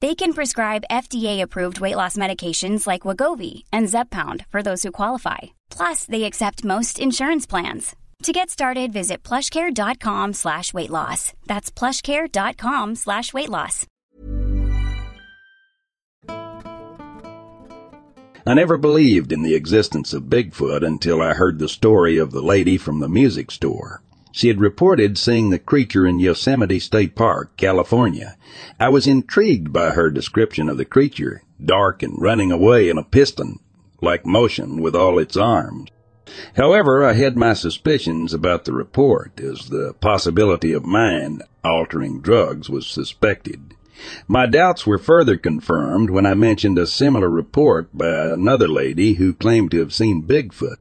They can prescribe FDA-approved weight loss medications like Wegovy and Zepbound for those who qualify. Plus, they accept most insurance plans. To get started, visit plushcare.com slash weight loss. That's plushcare.com slash weight loss. I never believed in the existence of Bigfoot until I heard the story of the lady from the music store. She had reported seeing the creature in Yosemite State Park, California. I was intrigued by her description of the creature, dark and running away in a piston, like motion with all its arms. However, I had my suspicions about the report, as the possibility of mind altering drugs was suspected. My doubts were further confirmed when I mentioned a similar report by another lady who claimed to have seen Bigfoot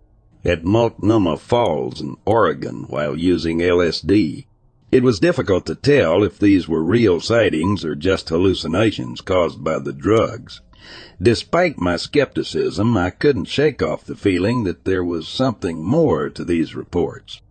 at Multnomah Falls in Oregon while using LSD. It was difficult to tell if these were real sightings or just hallucinations caused by the drugs. Despite my skepticism, I couldn't shake off the feeling that there was something more to these reports.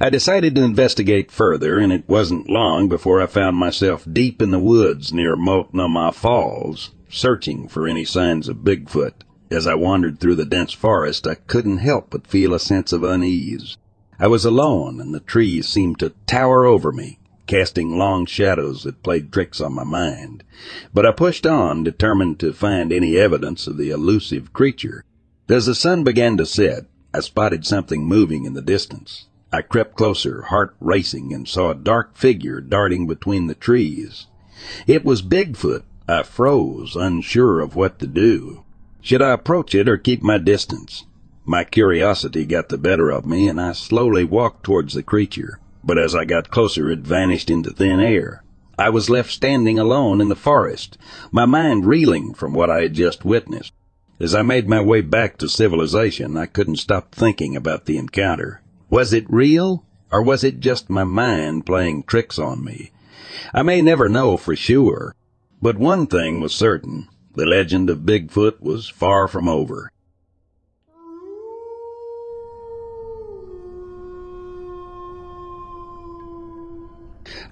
I decided to investigate further, and it wasn't long before I found myself deep in the woods near Multnomah Falls, searching for any signs of Bigfoot. As I wandered through the dense forest, I couldn't help but feel a sense of unease. I was alone, and the trees seemed to tower over me, casting long shadows that played tricks on my mind. But I pushed on, determined to find any evidence of the elusive creature. As the sun began to set, I spotted something moving in the distance. I crept closer, heart racing, and saw a dark figure darting between the trees. It was Bigfoot. I froze, unsure of what to do. Should I approach it or keep my distance? My curiosity got the better of me, and I slowly walked towards the creature. But as I got closer, it vanished into thin air. I was left standing alone in the forest, my mind reeling from what I had just witnessed. As I made my way back to civilization, I couldn't stop thinking about the encounter. Was it real, or was it just my mind playing tricks on me? I may never know for sure, but one thing was certain. The legend of Bigfoot was far from over.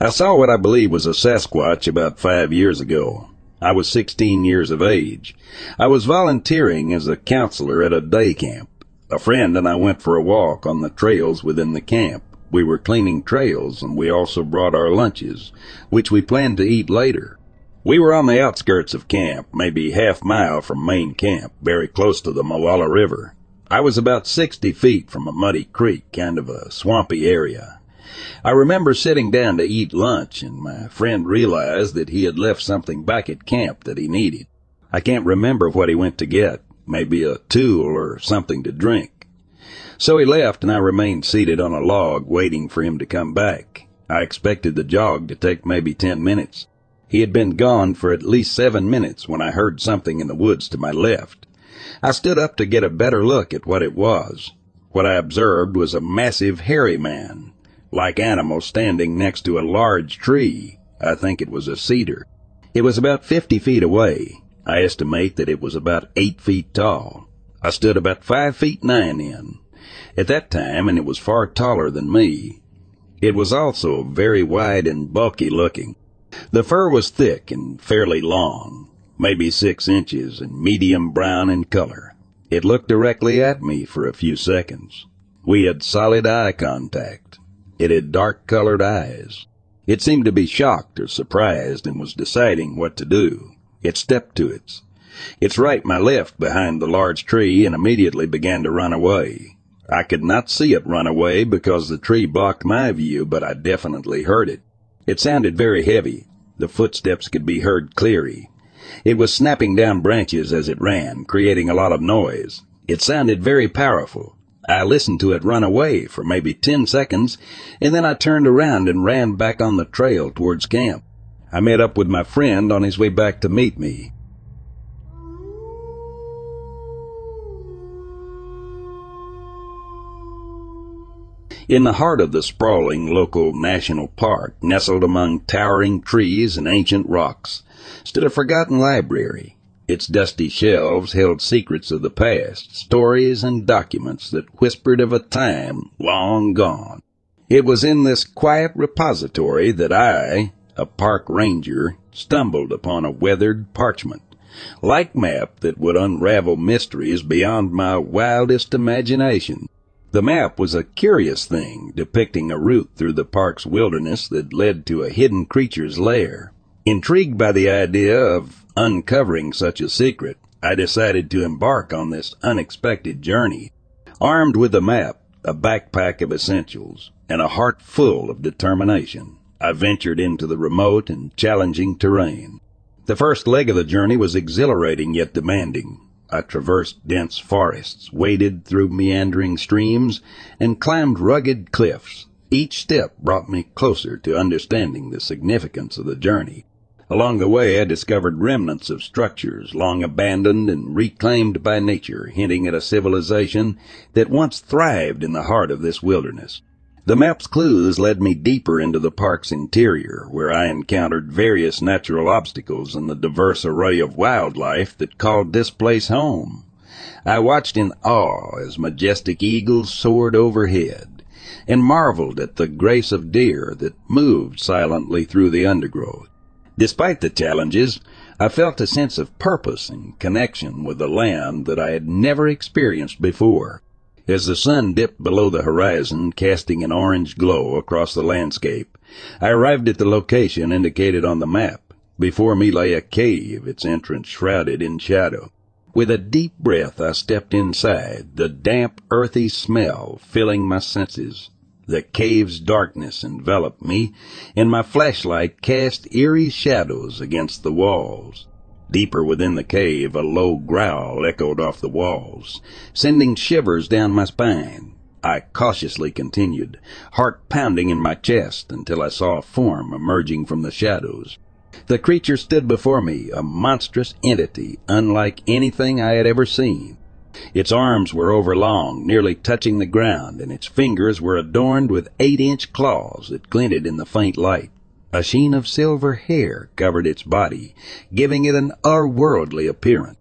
I saw what I believe was a Sasquatch about five years ago. I was 16 years of age. I was volunteering as a counselor at a day camp. A friend and I went for a walk on the trails within the camp. We were cleaning trails and we also brought our lunches, which we planned to eat later. We were on the outskirts of camp, maybe half mile from main camp, very close to the Molalla River. I was about 60 feet from a muddy creek, kind of a swampy area. I remember sitting down to eat lunch and my friend realized that he had left something back at camp that he needed. I can't remember what he went to get, maybe a tool or something to drink. So he left and I remained seated on a log waiting for him to come back. I expected the jog to take maybe 10 minutes. He had been gone for at least seven minutes when I heard something in the woods to my left. I stood up to get a better look at what it was. What I observed was a massive hairy man, like animal standing next to a large tree. I think it was a cedar. It was about fifty feet away. I estimate that it was about eight feet tall. I stood about five feet nine in. At that time, and it was far taller than me. It was also very wide and bulky looking. The fur was thick and fairly long, maybe six inches, and medium brown in color. It looked directly at me for a few seconds. We had solid eye contact. It had dark colored eyes. It seemed to be shocked or surprised and was deciding what to do. It stepped to its, its right my left behind the large tree and immediately began to run away. I could not see it run away because the tree blocked my view, but I definitely heard it. It sounded very heavy. The footsteps could be heard clearly. It was snapping down branches as it ran, creating a lot of noise. It sounded very powerful. I listened to it run away for maybe ten seconds, and then I turned around and ran back on the trail towards camp. I met up with my friend on his way back to meet me. In the heart of the sprawling local national park, nestled among towering trees and ancient rocks, stood a forgotten library. Its dusty shelves held secrets of the past, stories and documents that whispered of a time long gone. It was in this quiet repository that I, a park ranger, stumbled upon a weathered parchment, like map that would unravel mysteries beyond my wildest imagination. The map was a curious thing, depicting a route through the park's wilderness that led to a hidden creature's lair. Intrigued by the idea of uncovering such a secret, I decided to embark on this unexpected journey. Armed with the map, a backpack of essentials, and a heart full of determination, I ventured into the remote and challenging terrain. The first leg of the journey was exhilarating yet demanding. I traversed dense forests, waded through meandering streams, and climbed rugged cliffs. Each step brought me closer to understanding the significance of the journey. Along the way, I discovered remnants of structures long abandoned and reclaimed by nature, hinting at a civilization that once thrived in the heart of this wilderness. The map's clues led me deeper into the park's interior, where I encountered various natural obstacles and the diverse array of wildlife that called this place home. I watched in awe as majestic eagles soared overhead, and marveled at the grace of deer that moved silently through the undergrowth. Despite the challenges, I felt a sense of purpose and connection with the land that I had never experienced before. As the sun dipped below the horizon, casting an orange glow across the landscape, I arrived at the location indicated on the map. Before me lay a cave, its entrance shrouded in shadow. With a deep breath, I stepped inside, the damp, earthy smell filling my senses. The cave's darkness enveloped me, and my flashlight cast eerie shadows against the walls. Deeper within the cave, a low growl echoed off the walls, sending shivers down my spine. I cautiously continued, heart pounding in my chest, until I saw a form emerging from the shadows. The creature stood before me, a monstrous entity unlike anything I had ever seen. Its arms were overlong, nearly touching the ground, and its fingers were adorned with eight-inch claws that glinted in the faint light. A sheen of silver hair covered its body, giving it an otherworldly appearance.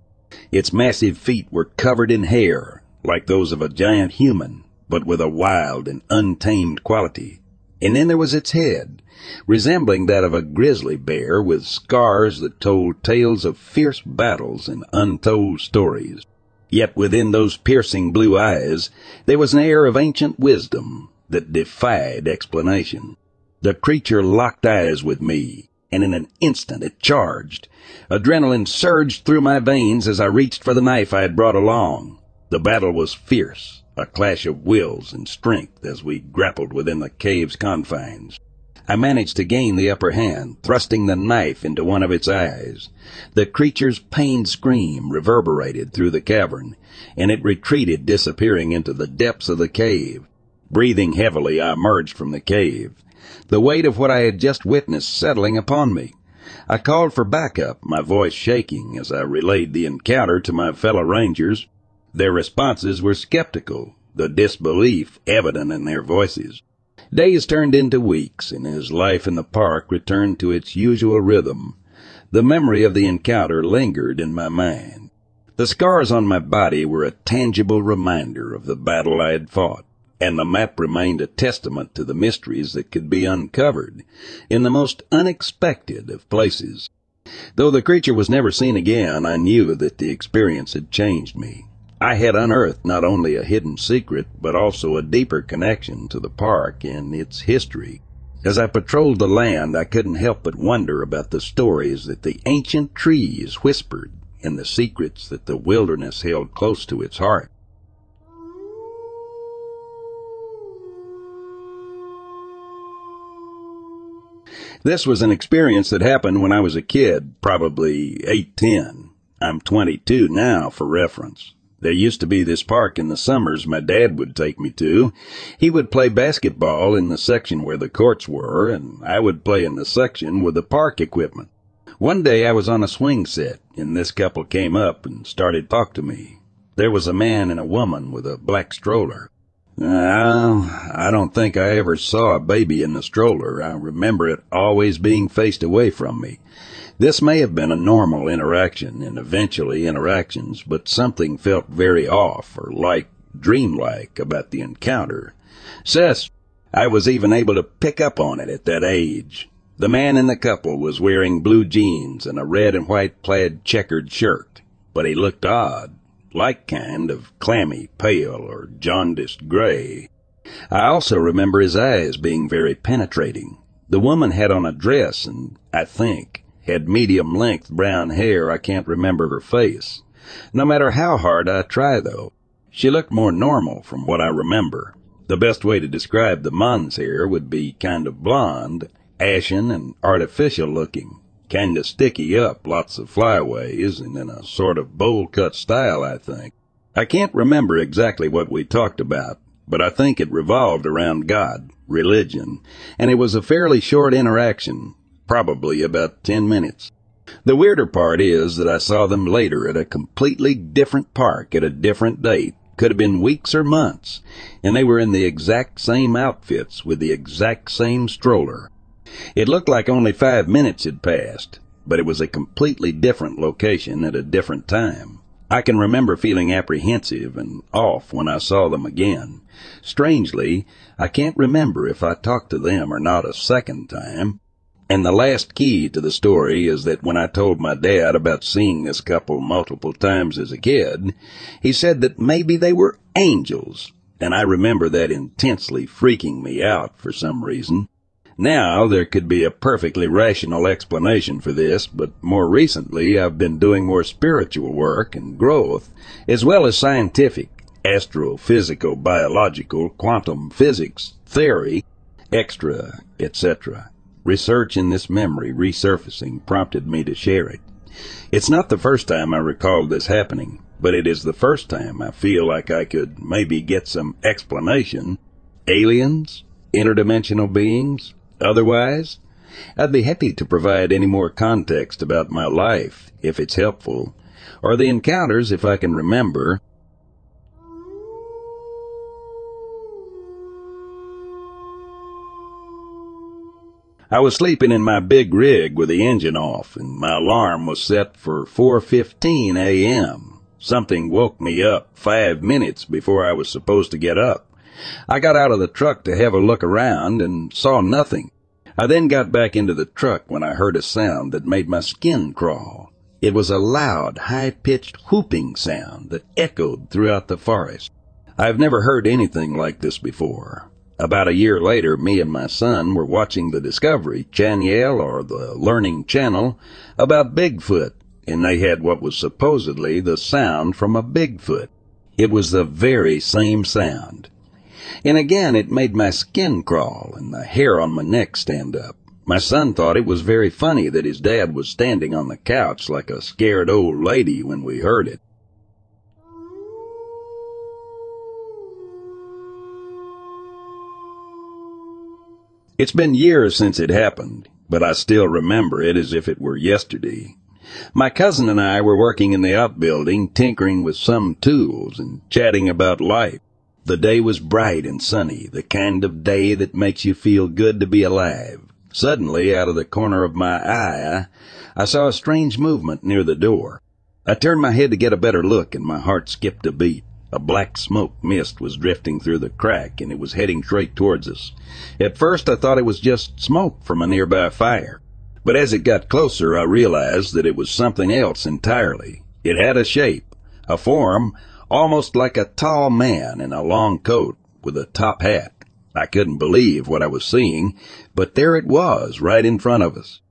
Its massive feet were covered in hair, like those of a giant human, but with a wild and untamed quality. And then there was its head, resembling that of a grizzly bear with scars that told tales of fierce battles and untold stories. Yet within those piercing blue eyes there was an air of ancient wisdom, that defied explanation. The creature locked eyes with me, and in an instant it charged. Adrenaline surged through my veins as I reached for the knife I had brought along. The battle was fierce, a clash of wills and strength as we grappled within the cave's confines. I managed to gain the upper hand, thrusting the knife into one of its eyes. The creature's pained scream reverberated through the cavern, and it retreated, disappearing into the depths of the cave. Breathing heavily, I emerged from the cave, the weight of what I had just witnessed settling upon me. I called for backup, my voice shaking as I relayed the encounter to my fellow rangers. Their responses were skeptical, the disbelief evident in their voices. Days turned into weeks, and his life in the park returned to its usual rhythm. The memory of the encounter lingered in my mind. The scars on my body were a tangible reminder of the battle I had fought, and the map remained a testament to the mysteries that could be uncovered in the most unexpected of places. Though the creature was never seen again, I knew that the experience had changed me. I had unearthed not only a hidden secret, but also a deeper connection to the park and its history. As I patrolled the land, I couldn't help but wonder about the stories that the ancient trees whispered and the secrets that the wilderness held close to its heart. This was an experience that happened when I was a kid, probably eight, ten. I'm 22 now for reference. There used to be this park in the summers my dad would take me to. He would play basketball in the section where the courts were, and I would play in the section with the park equipment. One day I was on a swing set, and this couple came up and started talk to me. There was a man and a woman with a black stroller. Well, I don't think I ever saw a baby in the stroller. I remember it always being faced away from me. This may have been a normal interaction and eventually interactions, but something felt very off or like dreamlike about the encounter. Sis, I was even able to pick up on it at that age. The man in the couple was wearing blue jeans and a red and white plaid checkered shirt, but he looked odd, like kind of clammy, pale, or jaundiced gray. I also remember his eyes being very penetrating. The woman had on a dress and, I think, had medium length brown hair. I can't remember her face. No matter how hard I try, though, she looked more normal from what I remember. The best way to describe the man's hair would be kind of blonde, ashen, and artificial looking. Kind of sticky up, lots of flyaways, and in a sort of bowl cut style, I think. I can't remember exactly what we talked about, but I think it revolved around God, religion, and it was a fairly short interaction, probably about 10 minutes. The weirder part is that I saw them later at a completely different park at a different date. Could have been weeks or months, and they were in the exact same outfits with the exact same stroller. It looked like only five minutes had passed, but it was a completely different location at a different time. I can remember feeling apprehensive and off when I saw them again. Strangely, I can't remember if I talked to them or not a second time. And the last key to the story is that when I told my dad about seeing this couple multiple times as a kid, he said that maybe they were angels. And I remember that intensely freaking me out for some reason. Now there could be a perfectly rational explanation for this, but more recently I've been doing more spiritual work and growth, as well as scientific, astrophysical, biological, quantum physics, theory, extra, etc. Research in this memory resurfacing prompted me to share it. It's not the first time I recall this happening, but it is the first time I feel like I could maybe get some explanation. Aliens? Interdimensional beings? Otherwise? I'd be happy to provide any more context about my life, if it's helpful, or the encounters if I can remember, I was sleeping in my big rig with the engine off, and my alarm was set for 4.15 a.m. Something woke me up five minutes before I was supposed to get up. I got out of the truck to have a look around and saw nothing. I then got back into the truck when I heard a sound that made my skin crawl. It was a loud, high-pitched whooping sound that echoed throughout the forest. I've never heard anything like this before. About a year later, me and my son were watching the Discovery Channel or the Learning Channel about Bigfoot, and they had what was supposedly the sound from a Bigfoot. It was the very same sound. And again, it made my skin crawl and the hair on my neck stand up. My son thought it was very funny that his dad was standing on the couch like a scared old lady when we heard it. It's been years since it happened, but I still remember it as if it were yesterday. My cousin and I were working in the outbuilding, tinkering with some tools and chatting about life. The day was bright and sunny, the kind of day that makes you feel good to be alive. Suddenly, out of the corner of my eye, I saw a strange movement near the door. I turned my head to get a better look, and my heart skipped a beat. A black smoke mist was drifting through the crack, and it was heading straight towards us. At first, I thought it was just smoke from a nearby fire. But as it got closer, I realized that it was something else entirely. It had a shape, a form, almost like a tall man in a long coat with a top hat. I couldn't believe what I was seeing, but there it was, right in front of us.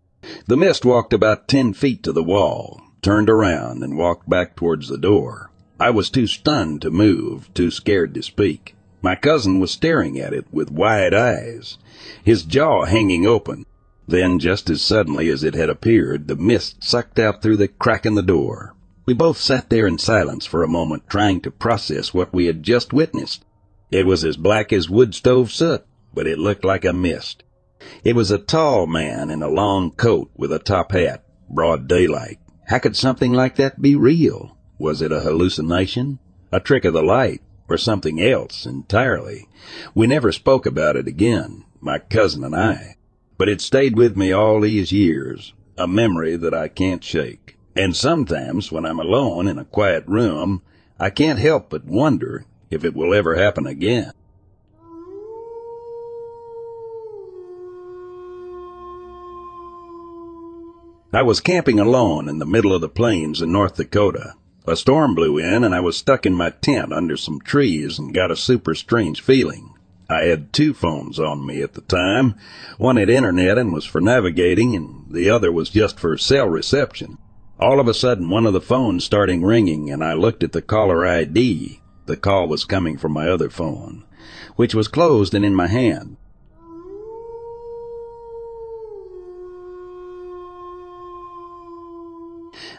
The mist walked about ten feet to the wall, turned around, and walked back towards the door. I was too stunned to move, too scared to speak. My cousin was staring at it with wide eyes, his jaw hanging open. Then, just as suddenly as it had appeared, the mist sucked out through the crack in the door. We both sat there in silence for a moment, trying to process what we had just witnessed. It was as black as wood stove soot, but it looked like a mist. It was a tall man in a long coat with a top hat, broad daylight. How could something like that be real? Was it a hallucination? A trick of the light? Or something else entirely? We never spoke about it again, my cousin and I. But it stayed with me all these years, a memory that I can't shake. And sometimes when I'm alone in a quiet room, I can't help but wonder if it will ever happen again. I was camping alone in the middle of the plains in North Dakota. A storm blew in and I was stuck in my tent under some trees and got a super strange feeling. I had two phones on me at the time. One had internet and was for navigating and the other was just for cell reception. All of a sudden one of the phones started ringing and I looked at the caller ID. The call was coming from my other phone, which was closed and in my hand.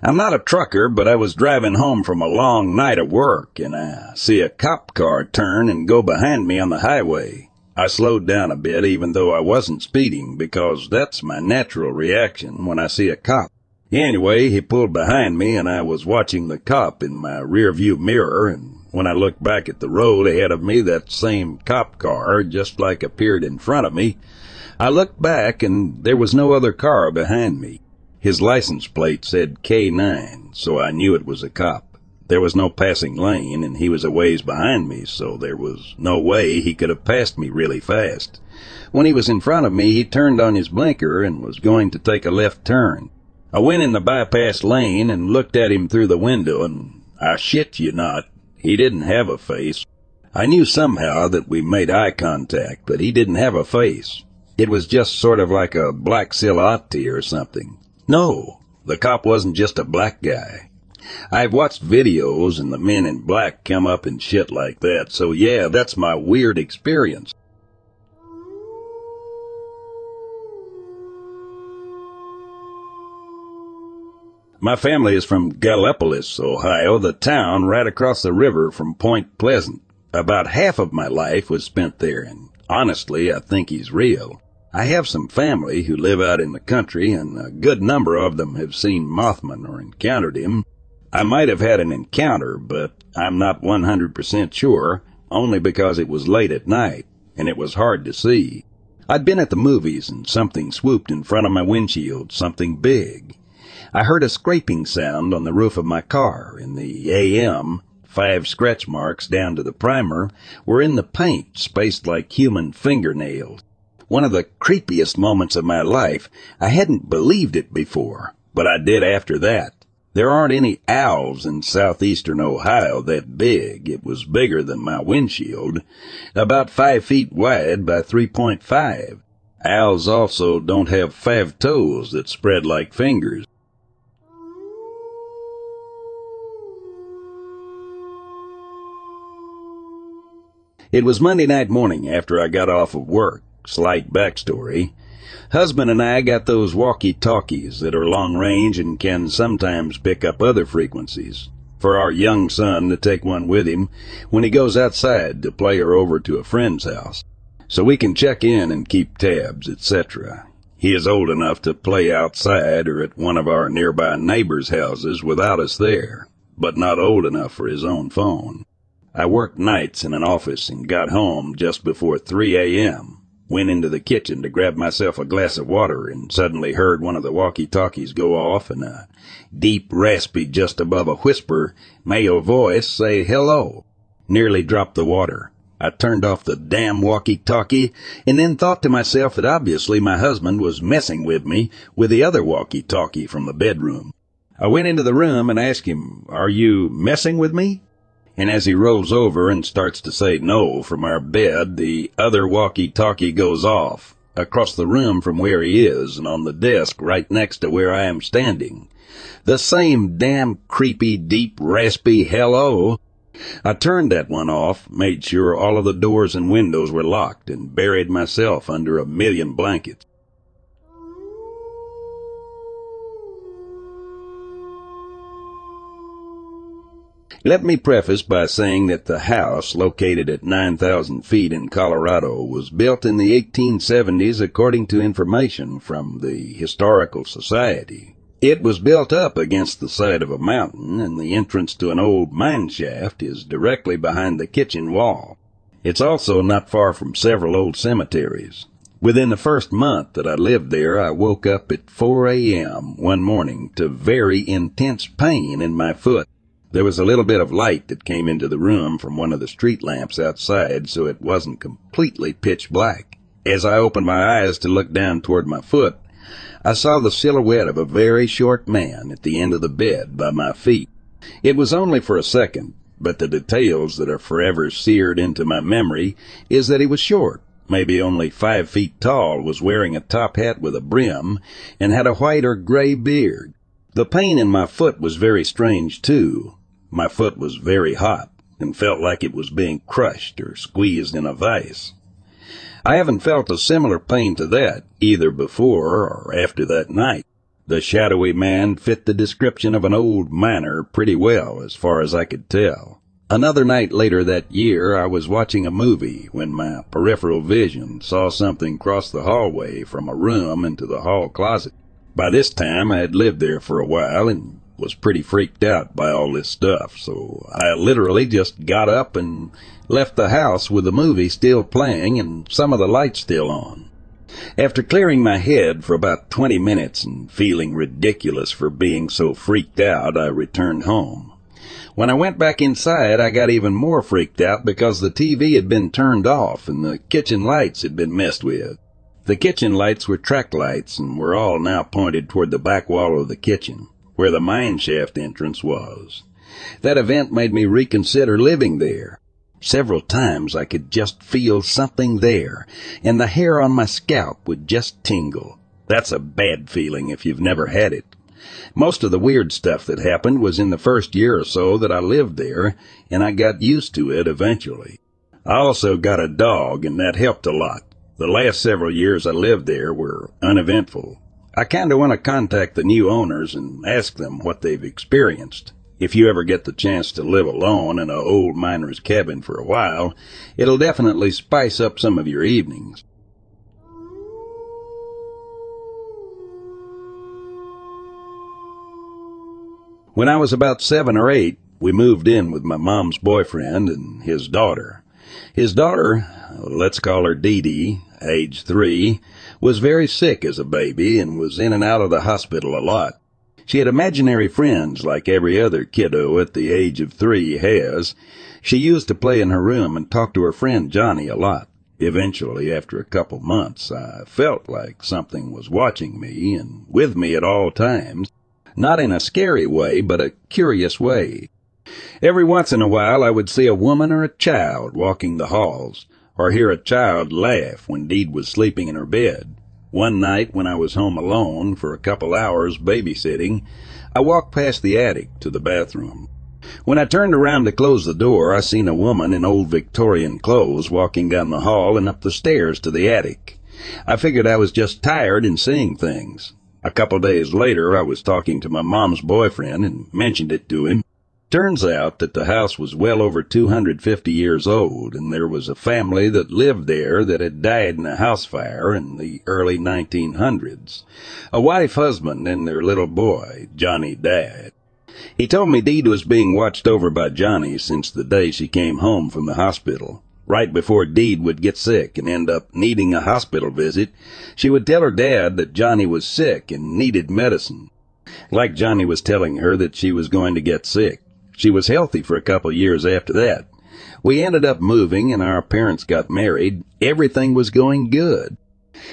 I'm not a trucker, but I was driving home from a long night of work and I see a cop car turn and go behind me on the highway. I slowed down a bit even though I wasn't speeding because that's my natural reaction when I see a cop. Anyway, he pulled behind me and I was watching the cop in my rear view mirror and when I looked back at the road ahead of me, that same cop car just like appeared in front of me. I looked back and there was no other car behind me. His license plate said K9, so I knew it was a cop. There was no passing lane and he was a ways behind me, so there was no way he could have passed me really fast. When he was in front of me, he turned on his blinker and was going to take a left turn. I went in the bypass lane and looked at him through the window and I shit you not, he didn't have a face. I knew somehow that we made eye contact, but he didn't have a face. It was just sort of like a black silhouette or something. No, the cop wasn't just a black guy. I've watched videos and the men in black come up and shit like that, so yeah, that's my weird experience. My family is from Gallipolis, Ohio, the town right across the river from Point Pleasant. About half of my life was spent there, and honestly, I think he's real. I have some family who live out in the country, and a good number of them have seen Mothman or encountered him. I might have had an encounter, but I'm not 100% sure, only because it was late at night, and it was hard to see. I'd been at the movies, and something swooped in front of my windshield, something big. I heard a scraping sound on the roof of my car. In the AM, five scratch marks down to the primer were in the paint, spaced like human fingernails. One of the creepiest moments of my life. I hadn't believed it before, but I did after that. There aren't any owls in southeastern Ohio that big. It was bigger than my windshield, about five feet wide by 3.5. Owls also don't have five toes that spread like fingers. It was Monday night morning after I got off of work. Slight backstory. Husband and I got those walkie-talkies that are long range and can sometimes pick up other frequencies. For our young son to take one with him when he goes outside to play or over to a friend's house. So we can check in and keep tabs, etc. He is old enough to play outside or at one of our nearby neighbors' houses without us there, but not old enough for his own phone. I worked nights in an office and got home just before 3 a.m. Went into the kitchen to grab myself a glass of water and suddenly heard one of the walkie-talkies go off and a deep, raspy, just above a whisper, male voice say hello. Nearly dropped the water. I turned off the damn walkie-talkie and then thought to myself that obviously my husband was messing with me with the other walkie-talkie from the bedroom. I went into the room and asked him, are you messing with me? And as he rolls over and starts to say no from our bed, the other walkie-talkie goes off across the room from where he is and on the desk right next to where I am standing. The same damn creepy, deep, raspy hello. I turned that one off, made sure all of the doors and windows were locked, and buried myself under a million blankets. Let me preface by saying that the house, located at 9,000 feet in Colorado, was built in the 1870s according to information from the Historical Society. It was built up against the side of a mountain, and the entrance to an old mine shaft is directly behind the kitchen wall. It's also not far from several old cemeteries. Within the first month that I lived there, I woke up at 4 a.m. one morning to very intense pain in my foot. There was a little bit of light that came into the room from one of the street lamps outside, so it wasn't completely pitch black. As I opened my eyes to look down toward my foot, I saw the silhouette of a very short man at the end of the bed by my feet. It was only for a second, but the details that are forever seared into my memory is that he was short, maybe only five feet tall, was wearing a top hat with a brim, and had a white or gray beard. The pain in my foot was very strange, too. My foot was very hot and felt like it was being crushed or squeezed in a vise. I haven't felt a similar pain to that either before or after that night. The shadowy man fit the description of an old miner pretty well as far as I could tell. Another night later that year, I was watching a movie when my peripheral vision saw something cross the hallway from a room into the hall closet. By this time, I had lived there for a while and was pretty freaked out by all this stuff, so I literally just got up and left the house with the movie still playing and some of the lights still on. After clearing my head for about 20 minutes and feeling ridiculous for being so freaked out, I returned home. When I went back inside, I got even more freaked out because the TV had been turned off and the kitchen lights had been messed with. The kitchen lights were track lights and were all now pointed toward the back wall of the kitchen where the mine shaft entrance was. That event made me reconsider living there. Several times I could just feel something there, and the hair on my scalp would just tingle. That's a bad feeling if you've never had it. Most of the weird stuff that happened was in the first year or so that I lived there, and I got used to it eventually. I also got a dog, and that helped a lot. The last several years I lived there were uneventful. I kinda want to contact the new owners and ask them what they've experienced. If you ever get the chance to live alone in a old miner's cabin for a while, it'll definitely spice up some of your evenings. When I was about seven or eight, we moved in with my mom's boyfriend and his daughter. His daughter, let's call her Dee Dee, age three, was very sick as a baby and was in and out of the hospital a lot. She had imaginary friends like every other kiddo at the age of three has. She used to play in her room and talk to her friend Johnny a lot. Eventually, after a couple months, I felt like something was watching me and with me at all times. Not in a scary way, but a curious way. Every once in a while I would see a woman or a child walking the halls, or hear a child laugh when Deed was sleeping in her bed. One night when I was home alone for a couple hours babysitting, I walked past the attic to the bathroom. When I turned around to close the door, I seen a woman in old Victorian clothes walking down the hall and up the stairs to the attic. I figured I was just tired and seeing things. A couple days later, I was talking to my mom's boyfriend and mentioned it to him. Turns out that the house was well over 250 years old, and there was a family that lived there that had died in a house fire in the early 1900s. A wife, husband, and their little boy, Johnny, died. He told me Deed was being watched over by Johnny since the day she came home from the hospital. Right before Deed would get sick and end up needing a hospital visit, she would tell her dad that Johnny was sick and needed medicine. Like Johnny was telling her that she was going to get sick. She was healthy for a couple years after that. We ended up moving and our parents got married. Everything was going good.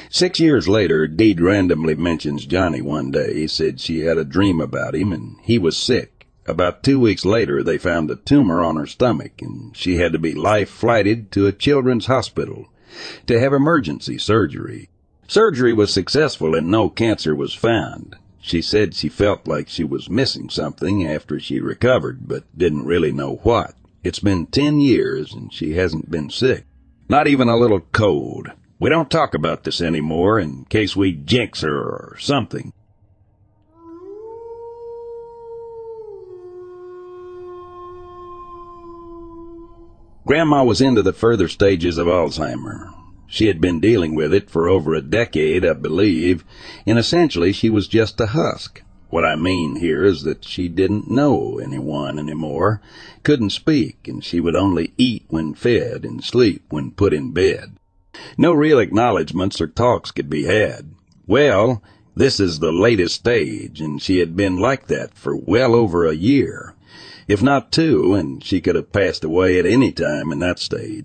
Six years later, Deed randomly mentions Johnny one day. He said she had a dream about him and he was sick. About two weeks later, they found a tumor on her stomach and she had to be life flighted to a children's hospital to have emergency surgery. Surgery was successful and no cancer was found. She said she felt like she was missing something after she recovered, but didn't really know what. It's been ten years and she hasn't been sick. Not even a little cold. We don't talk about this anymore in case we jinx her or something. Grandma was into the further stages of Alzheimer. She had been dealing with it for over a decade, I believe, and essentially she was just a husk. What I mean here is that she didn't know anyone anymore, couldn't speak, and she would only eat when fed and sleep when put in bed. No real acknowledgments or talks could be had. Well, this is the latest stage, and she had been like that for well over a year, if not two, and she could have passed away at any time in that stage.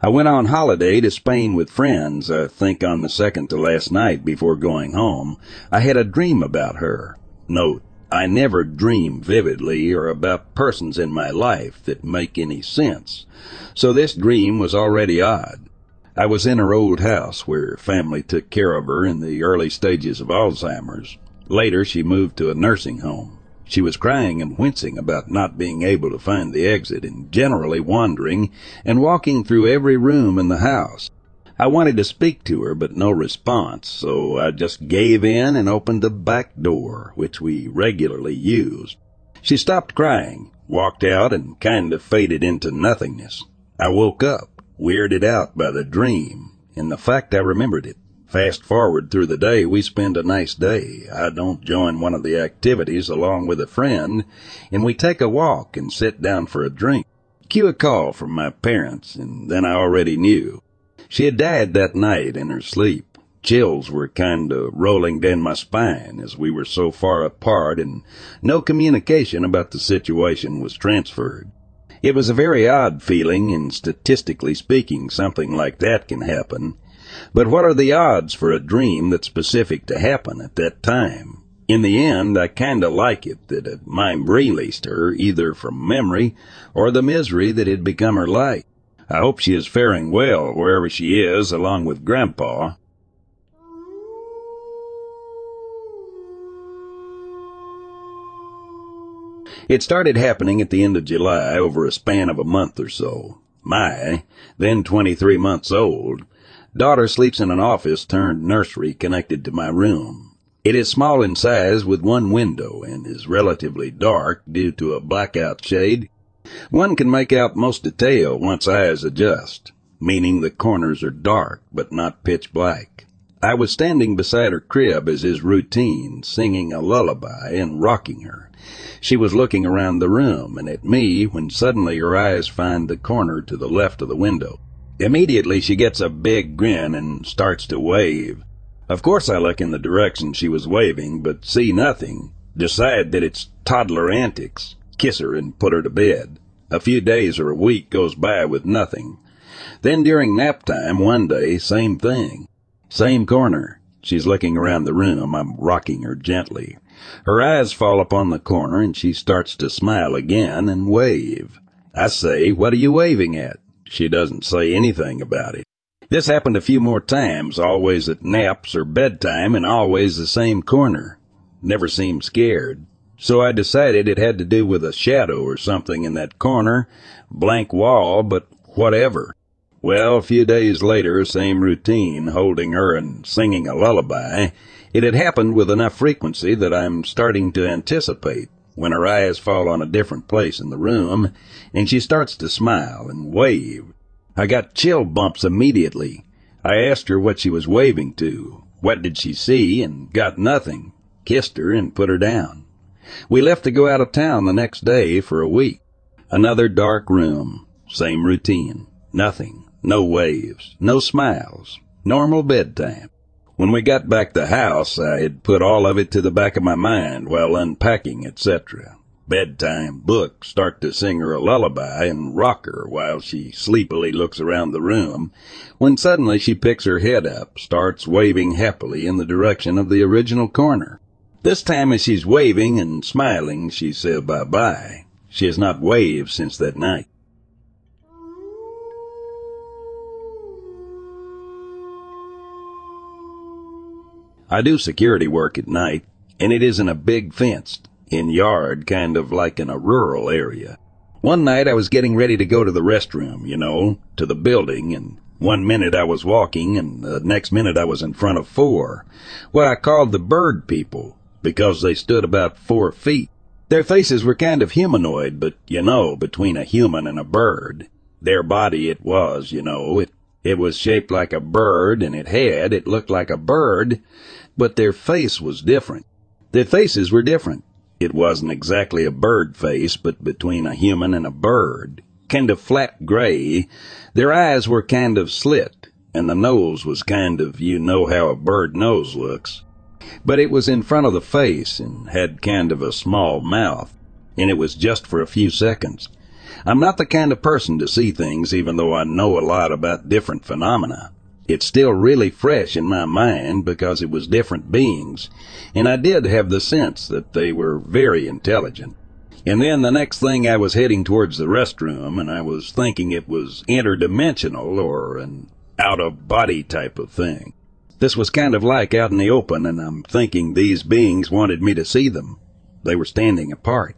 I went on holiday to Spain with friends, I think on the second to last night before going home. I had a dream about her. Note, I never dream vividly or about persons in my life that make any sense. So this dream was already odd. I was in her old house where family took care of her in the early stages of Alzheimer's. Later she moved to a nursing home. She was crying and wincing about not being able to find the exit and generally wandering and walking through every room in the house. I wanted to speak to her, but no response, so I just gave in and opened the back door, which we regularly used. She stopped crying, walked out, and kind of faded into nothingness. I woke up, weirded out by the dream, and the fact I remembered it. Fast forward through the day, we spend a nice day. I don't join one of the activities along with a friend, and we take a walk and sit down for a drink. Cue a call from my parents, and then I already knew. She had died that night in her sleep. Chills were kind of rolling down my spine as we were so far apart and no communication about the situation was transferred. It was a very odd feeling, and statistically speaking, something like that can happen. But what are the odds for a dream that's specific to happen at that time? In the end, I kinda like it that a mime released her either from memory or the misery that had become her life. I hope she is faring well wherever she is along with Grandpa. It started happening at the end of July over a span of a month or so. My, then 23 months old, Daughter sleeps in an office turned nursery connected to my room. It is small in size with one window and is relatively dark due to a blackout shade. One can make out most detail once eyes adjust, meaning the corners are dark but not pitch black. I was standing beside her crib as is routine, singing a lullaby and rocking her. She was looking around the room and at me when suddenly her eyes find the corner to the left of the window. Immediately she gets a big grin and starts to wave. Of course I look in the direction she was waving, but see nothing. Decide that it's toddler antics. Kiss her and put her to bed. A few days or a week goes by with nothing. Then during nap time one day, same thing. Same corner. She's looking around the room. I'm rocking her gently. Her eyes fall upon the corner and she starts to smile again and wave. I say, what are you waving at? She doesn't say anything about it. This happened a few more times, always at naps or bedtime and always the same corner. Never seemed scared. So I decided it had to do with a shadow or something in that corner, blank wall, but whatever. Well, a few days later, same routine, holding her and singing a lullaby. It had happened with enough frequency that I'm starting to anticipate when her eyes fall on a different place in the room and she starts to smile and wave. I got chill bumps immediately. I asked her what she was waving to. What did she see? And got nothing. Kissed her and put her down. We left to go out of town the next day for a week. Another dark room. Same routine. Nothing. No waves. No smiles. Normal bedtime. When we got back to the house, I had put all of it to the back of my mind while unpacking, etc. Bedtime book, start to sing her a lullaby and rock her while she sleepily looks around the room, when suddenly she picks her head up, starts waving happily in the direction of the original corner. This time as she's waving and smiling, she says bye-bye. She has not waved since that night. I do security work at night, and it isn't a big fenced in yard, kind of like in a rural area. One night I was getting ready to go to the restroom, you know, to the building, and one minute I was walking, and the next minute I was in front of four, what I called the bird people because they stood about four feet. Their faces were kind of humanoid, but you know, between a human and a bird. Their body it was, you know, it, it was shaped like a bird and it had, it looked like a bird, but their face was different. Their faces were different. It wasn't exactly a bird face, but between a human and a bird. Kind of flat gray. Their eyes were kind of slit, and the nose was kind of, you know how a bird nose looks but it was in front of the face and had kind of a small mouth, and it was just for a few seconds. I'm not the kind of person to see things even though I know a lot about different phenomena. It's still really fresh in my mind because it was different beings, and I did have the sense that they were very intelligent. And then the next thing I was heading towards the restroom and I was thinking it was interdimensional or an out of body type of thing. This was kind of like out in the open, and I'm thinking these beings wanted me to see them. They were standing apart.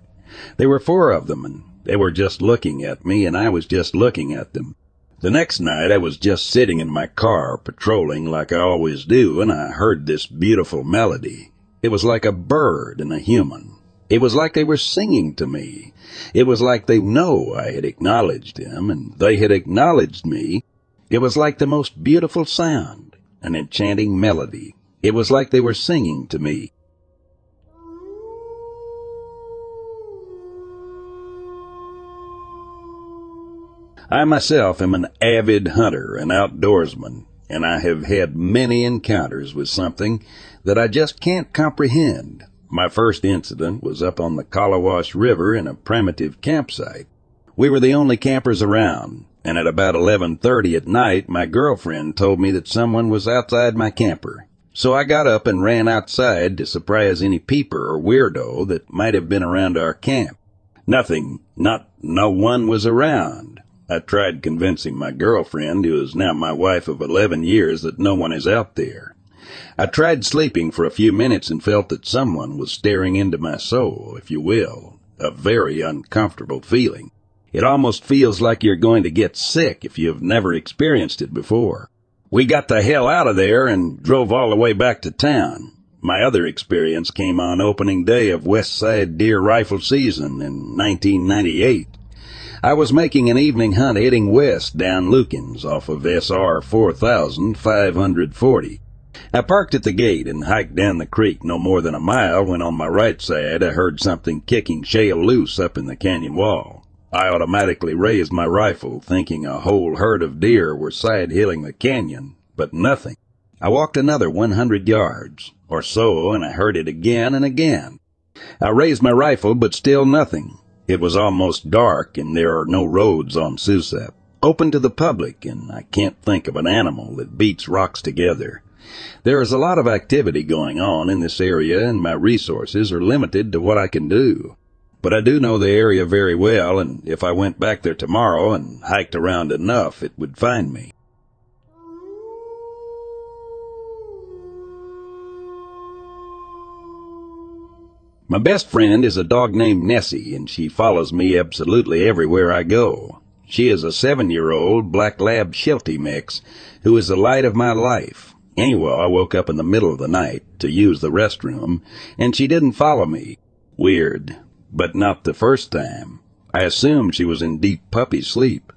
There were four of them, and they were just looking at me, and I was just looking at them. The next night I was just sitting in my car patrolling like I always do, and I heard this beautiful melody. It was like a bird and a human. It was like they were singing to me. It was like they know I had acknowledged them, and they had acknowledged me. It was like the most beautiful sound an enchanting melody. It was like they were singing to me. I myself am an avid hunter and outdoorsman, and I have had many encounters with something that I just can't comprehend. My first incident was up on the Kallawash River in a primitive campsite. We were the only campers around, and at about 11:30 at night my girlfriend told me that someone was outside my camper. So I got up and ran outside to surprise any peeper or weirdo that might have been around our camp. Nothing, not no one was around. I tried convincing my girlfriend, who is now my wife of 11 years, that no one is out there. I tried sleeping for a few minutes and felt that someone was staring into my soul, if you will. A very uncomfortable feeling. It almost feels like you're going to get sick if you've never experienced it before. We got the hell out of there and drove all the way back to town. My other experience came on opening day of West Side deer rifle season in 1998. I was making an evening hunt heading west down Lukens off of SR 4540. I parked at the gate and hiked down the creek no more than a mile when on my right side I heard something kicking shale loose up in the canyon wall. I automatically raised my rifle, thinking a whole herd of deer were side hilling the canyon, but nothing. I walked another 100 yards or so, and I heard it again and again. I raised my rifle, but still nothing. It was almost dark, and there are no roads on Susep, open to the public, and I can't think of an animal that beats rocks together. There is a lot of activity going on in this area and my resources are limited to what I can do. But I do know the area very well and if I went back there tomorrow and hiked around enough, it would find me. My best friend is a dog named Nessie, and she follows me absolutely everywhere I go. She is a seven-year-old black lab Sheltie mix who is the light of my life. Anyway, I woke up in the middle of the night to use the restroom, and she didn't follow me. Weird, but not the first time. I assumed she was in deep puppy sleep.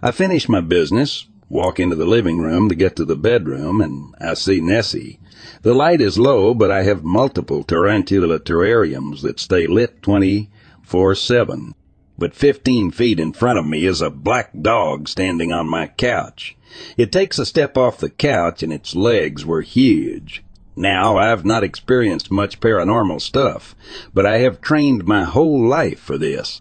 I finish my business, walk into the living room to get to the bedroom, and I see Nessie. The light is low, but I have multiple tarantula terrariums that stay lit 24-7. But 15 feet in front of me is a black dog standing on my couch. It takes a step off the couch and its legs were huge. Now, I've not experienced much paranormal stuff, but I have trained my whole life for this.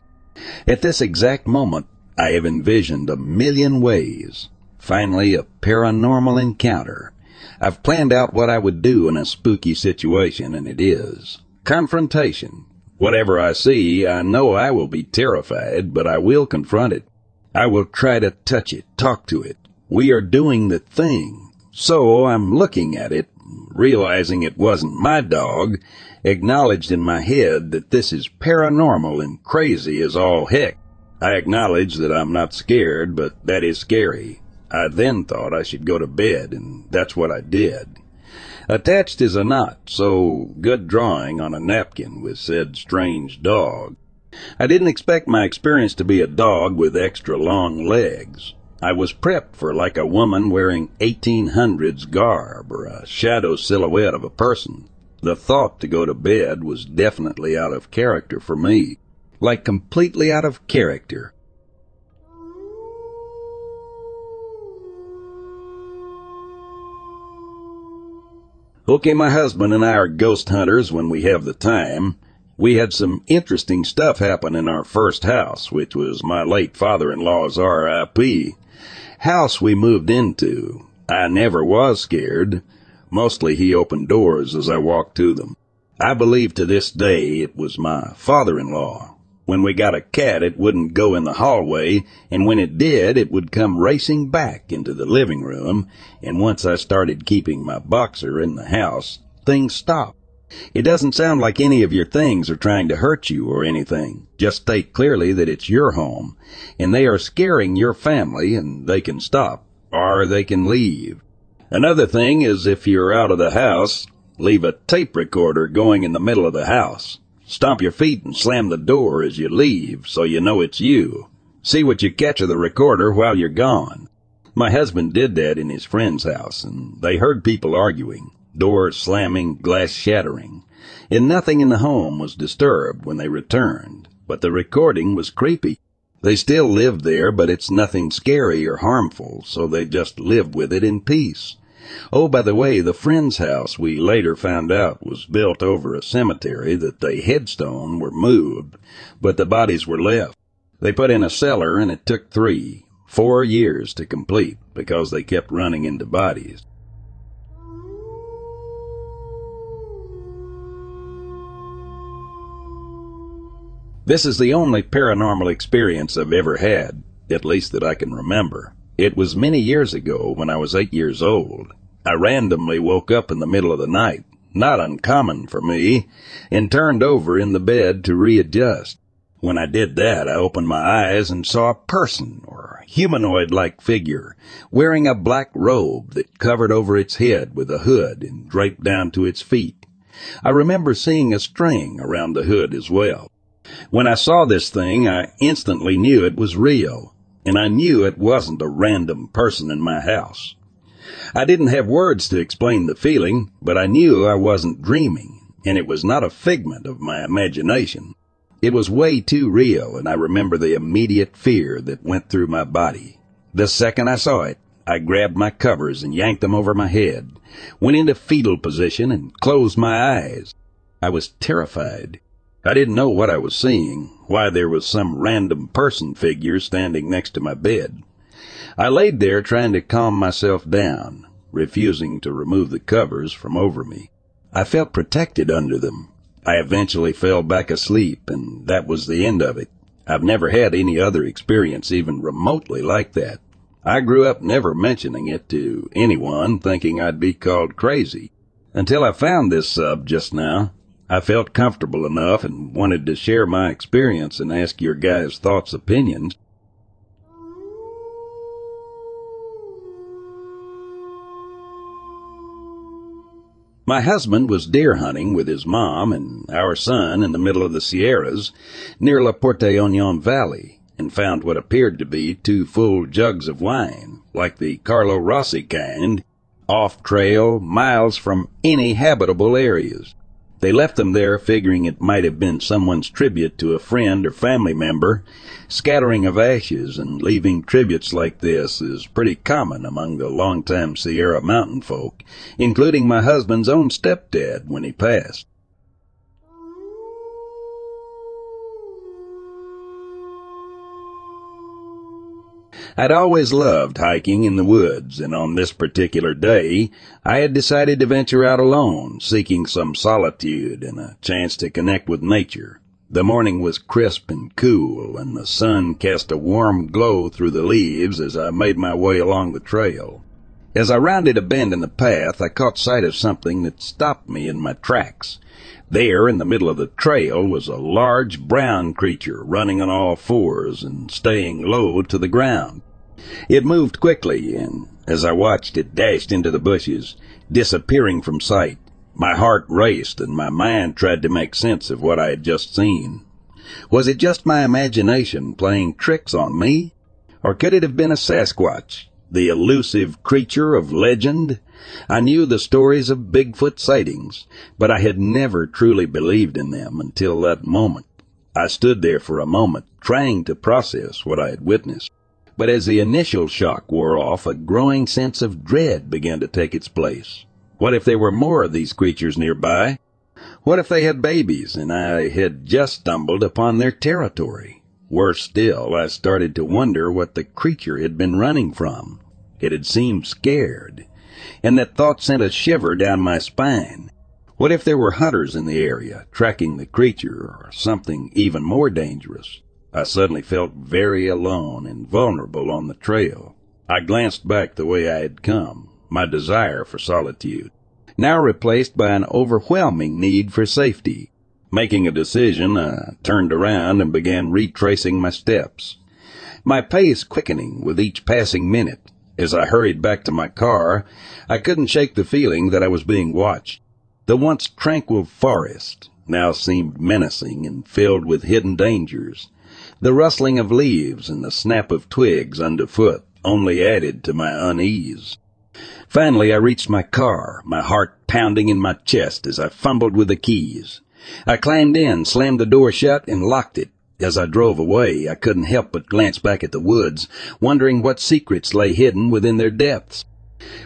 At this exact moment, I have envisioned a million ways. Finally, a paranormal encounter. I've planned out what I would do in a spooky situation, and it is confrontation. Whatever I see, I know I will be terrified, but I will confront it. I will try to touch it, talk to it. We are doing the thing. So I'm looking at it, realizing it wasn't my dog, acknowledged in my head that this is paranormal and crazy as all heck. I acknowledge that I'm not scared, but that is scary. I then thought I should go to bed, and that's what I did. Attached is a knot, so good drawing on a napkin with said strange dog. I didn't expect my experience to be a dog with extra long legs. I was prepped for like a woman wearing 1800s garb or a shadow silhouette of a person. The thought to go to bed was definitely out of character for me. Like completely out of character. Okay, my husband and I are ghost hunters when we have the time. We had some interesting stuff happen in our first house, which was my late father-in-law's RIP. House we moved into. I never was scared. Mostly he opened doors as I walked to them. I believe to this day it was my father-in-law. When we got a cat, it wouldn't go in the hallway, and when it did, it would come racing back into the living room, and once I started keeping my boxer in the house, things stopped. It doesn't sound like any of your things are trying to hurt you or anything. Just state clearly that it's your home, and they are scaring your family, and they can stop, or they can leave. Another thing is if you're out of the house, leave a tape recorder going in the middle of the house. Stomp your feet and slam the door as you leave so you know it's you. See what you catch of the recorder while you're gone. My husband did that in his friend's house, and they heard people arguing, doors slamming, glass shattering, and nothing in the home was disturbed when they returned, but the recording was creepy. They still live there, but it's nothing scary or harmful, so they just live with it in peace. Oh, by the way, the friend's house we later found out was built over a cemetery that the headstone were moved, but the bodies were left. They put in a cellar and it took three, four years to complete because they kept running into bodies. This is the only paranormal experience I've ever had, at least that I can remember. It was many years ago when I was eight years old. I randomly woke up in the middle of the night, not uncommon for me, and turned over in the bed to readjust. When I did that, I opened my eyes and saw a person or humanoid-like figure wearing a black robe that covered over its head with a hood and draped down to its feet. I remember seeing a string around the hood as well. When I saw this thing, I instantly knew it was real and I knew it wasn't a random person in my house. I didn't have words to explain the feeling, but I knew I wasn't dreaming, and it was not a figment of my imagination. It was way too real, and I remember the immediate fear that went through my body. The second I saw it, I grabbed my covers and yanked them over my head, went into fetal position, and closed my eyes. I was terrified. I didn't know what I was seeing, why there was some random person figure standing next to my bed. I laid there trying to calm myself down, refusing to remove the covers from over me. I felt protected under them. I eventually fell back asleep, and that was the end of it. I've never had any other experience even remotely like that. I grew up never mentioning it to anyone, thinking I'd be called crazy. Until I found this sub just now, I felt comfortable enough and wanted to share my experience and ask your guys' thoughts, opinions. My husband was deer hunting with his mom and our son in the middle of the Sierras near La Porte-Union Valley and found what appeared to be two full jugs of wine, like the Carlo Rossi kind, off trail, miles from any habitable areas. They left them there figuring it might have been someone's tribute to a friend or family member. Scattering of ashes and leaving tributes like this is pretty common among the longtime Sierra mountain folk, including my husband's own stepdad when he passed. I'd always loved hiking in the woods, and on this particular day, I had decided to venture out alone, seeking some solitude and a chance to connect with nature. The morning was crisp and cool, and the sun cast a warm glow through the leaves as I made my way along the trail. As I rounded a bend in the path, I caught sight of something that stopped me in my tracks. There, in the middle of the trail, was a large brown creature running on all fours and staying low to the ground. It moved quickly, and as I watched it dashed into the bushes, disappearing from sight. My heart raced and my mind tried to make sense of what I had just seen. Was it just my imagination playing tricks on me? Or could it have been a Sasquatch, the elusive creature of legend I knew the stories of Bigfoot sightings, but I had never truly believed in them until that moment. I stood there for a moment, trying to process what I had witnessed. But as the initial shock wore off, a growing sense of dread began to take its place. What if there were more of these creatures nearby? What if they had babies and I had just stumbled upon their territory? Worse still, I started to wonder what the creature had been running from. It had seemed scared and that thought sent a shiver down my spine. What if there were hunters in the area, tracking the creature, or something even more dangerous? I suddenly felt very alone and vulnerable on the trail. I glanced back the way I had come, my desire for solitude, now replaced by an overwhelming need for safety. Making a decision, I turned around and began retracing my steps, my pace quickening with each passing minute. As I hurried back to my car, I couldn't shake the feeling that I was being watched. The once tranquil forest now seemed menacing and filled with hidden dangers. The rustling of leaves and the snap of twigs underfoot only added to my unease. Finally, I reached my car, my heart pounding in my chest as I fumbled with the keys. I climbed in, slammed the door shut, and locked it. As I drove away, I couldn't help but glance back at the woods, wondering what secrets lay hidden within their depths.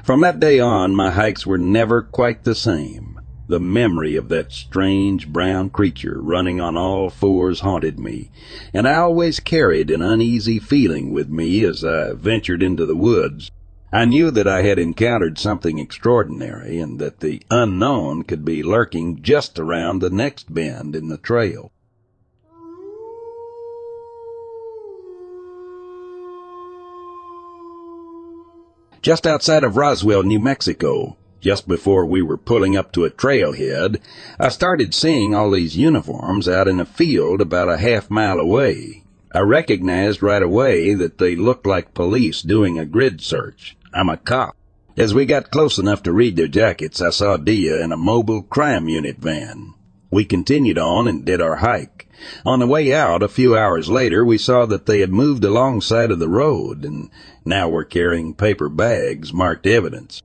From that day on, my hikes were never quite the same. The memory of that strange brown creature running on all fours haunted me, and I always carried an uneasy feeling with me as I ventured into the woods. I knew that I had encountered something extraordinary and that the unknown could be lurking just around the next bend in the trail. just outside of Roswell, New Mexico. Just before we were pulling up to a trailhead, I started seeing all these uniforms out in a field about a half mile away. I recognized right away that they looked like police doing a grid search. I'm a cop. As we got close enough to read their jackets, I saw DEA in a mobile crime unit van. We continued on and did our hike. On the way out, a few hours later, we saw that they had moved alongside of the road and now were carrying paper bags marked evidence.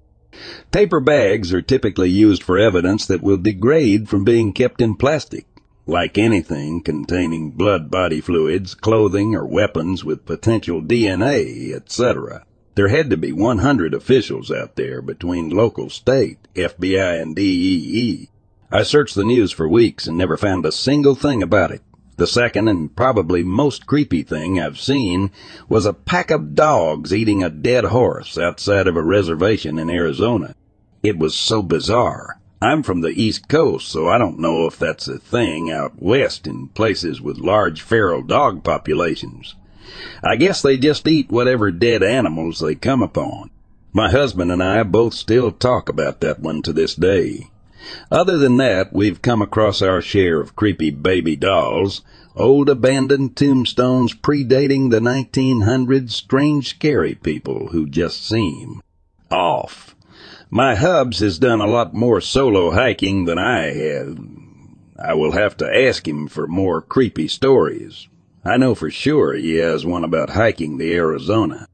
Paper bags are typically used for evidence that will degrade from being kept in plastic, like anything containing blood body fluids, clothing, or weapons with potential DNA, etc. There had to be 100 officials out there between local, state, FBI, and DEE I searched the news for weeks and never found a single thing about it. The second and probably most creepy thing I've seen was a pack of dogs eating a dead horse outside of a reservation in Arizona. It was so bizarre. I'm from the East Coast, so I don't know if that's a thing out west in places with large feral dog populations. I guess they just eat whatever dead animals they come upon. My husband and I both still talk about that one to this day. Other than that, we've come across our share of creepy baby dolls, old abandoned tombstones predating the 1900s, strange scary people who just seem off. My hubs has done a lot more solo hiking than I have. I will have to ask him for more creepy stories. I know for sure he has one about hiking the Arizona.